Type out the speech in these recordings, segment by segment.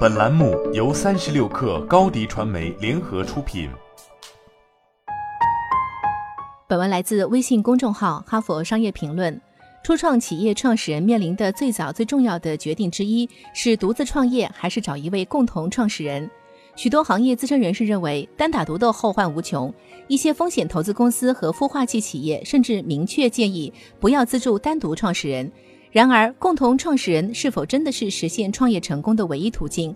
本栏目由三十六氪高低传媒联合出品。本文来自微信公众号《哈佛商业评论》。初创企业创始人面临的最早最重要的决定之一是独自创业还是找一位共同创始人。许多行业资深人士认为，单打独斗后患无穷。一些风险投资公司和孵化器企业甚至明确建议不要资助单独创始人。然而，共同创始人是否真的是实现创业成功的唯一途径？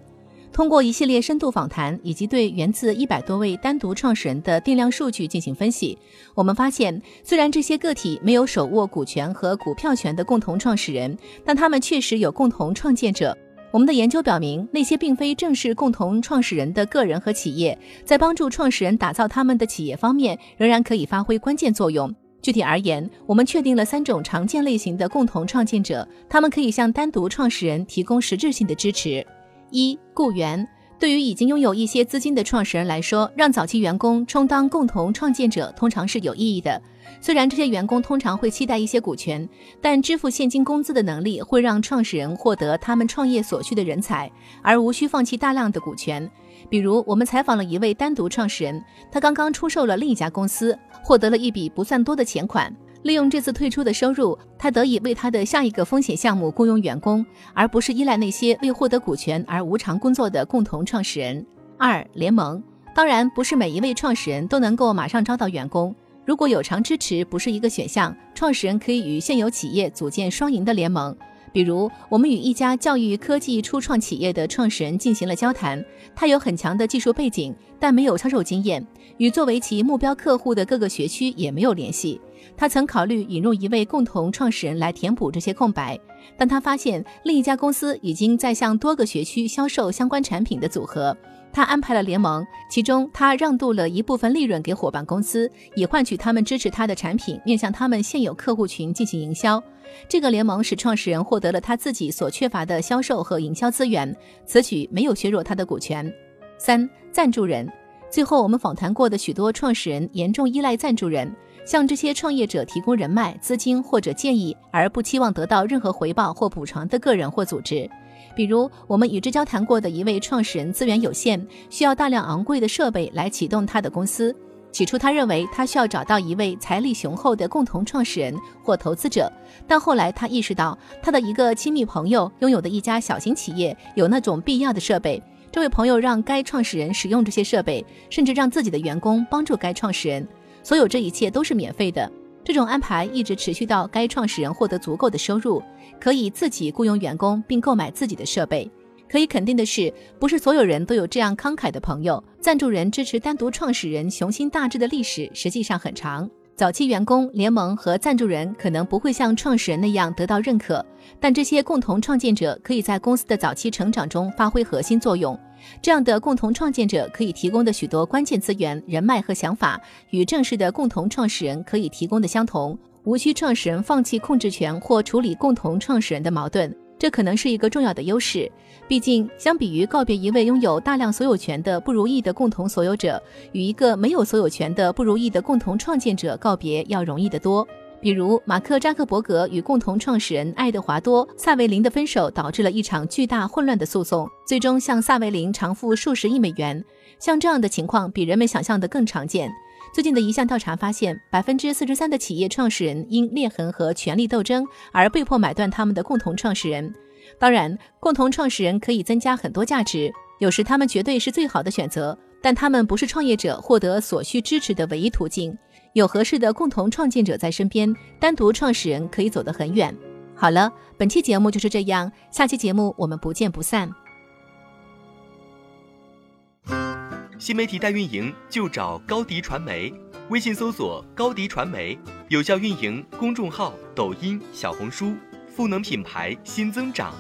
通过一系列深度访谈以及对源自一百多位单独创始人的定量数据进行分析，我们发现，虽然这些个体没有手握股权和股票权的共同创始人，但他们确实有共同创建者。我们的研究表明，那些并非正式共同创始人的个人和企业，在帮助创始人打造他们的企业方面，仍然可以发挥关键作用。具体而言，我们确定了三种常见类型的共同创建者，他们可以向单独创始人提供实质性的支持。一、雇员。对于已经拥有一些资金的创始人来说，让早期员工充当共同创建者通常是有意义的。虽然这些员工通常会期待一些股权，但支付现金工资的能力会让创始人获得他们创业所需的人才，而无需放弃大量的股权。比如，我们采访了一位单独创始人，他刚刚出售了另一家公司，获得了一笔不算多的钱款。利用这次退出的收入，他得以为他的下一个风险项目雇佣员工，而不是依赖那些为获得股权而无偿工作的共同创始人。二、联盟。当然，不是每一位创始人都能够马上招到员工。如果有偿支持不是一个选项，创始人可以与现有企业组建双赢的联盟。比如，我们与一家教育科技初创企业的创始人进行了交谈，他有很强的技术背景，但没有销售经验，与作为其目标客户的各个学区也没有联系。他曾考虑引入一位共同创始人来填补这些空白，但他发现另一家公司已经在向多个学区销售相关产品的组合。他安排了联盟，其中他让渡了一部分利润给伙伴公司，以换取他们支持他的产品面向他们现有客户群进行营销。这个联盟使创始人获得了他自己所缺乏的销售和营销资源，此举没有削弱他的股权。三、赞助人。最后，我们访谈过的许多创始人严重依赖赞助人，向这些创业者提供人脉、资金或者建议，而不期望得到任何回报或补偿的个人或组织。比如，我们与之交谈过的一位创始人资源有限，需要大量昂贵的设备来启动他的公司。起初，他认为他需要找到一位财力雄厚的共同创始人或投资者，但后来他意识到，他的一个亲密朋友拥有的一家小型企业有那种必要的设备。这位朋友让该创始人使用这些设备，甚至让自己的员工帮助该创始人。所有这一切都是免费的。这种安排一直持续到该创始人获得足够的收入，可以自己雇佣员工并购买自己的设备。可以肯定的是，不是所有人都有这样慷慨的朋友。赞助人支持单独创始人雄心大志的历史实际上很长。早期员工、联盟和赞助人可能不会像创始人那样得到认可，但这些共同创建者可以在公司的早期成长中发挥核心作用。这样的共同创建者可以提供的许多关键资源、人脉和想法，与正式的共同创始人可以提供的相同，无需创始人放弃控制权或处理共同创始人的矛盾。这可能是一个重要的优势，毕竟相比于告别一位拥有大量所有权的不如意的共同所有者，与一个没有所有权的不如意的共同创建者告别要容易得多。比如，马克扎克伯格与共同创始人爱德华多·萨维林的分手，导致了一场巨大混乱的诉讼，最终向萨维林偿付数十亿美元。像这样的情况比人们想象的更常见。最近的一项调查发现，百分之四十三的企业创始人因裂痕和权力斗争而被迫买断他们的共同创始人。当然，共同创始人可以增加很多价值，有时他们绝对是最好的选择，但他们不是创业者获得所需支持的唯一途径。有合适的共同创建者在身边，单独创始人可以走得很远。好了，本期节目就是这样，下期节目我们不见不散。新媒体代运营就找高迪传媒，微信搜索高迪传媒，有效运营公众号、抖音、小红书，赋能品牌新增长。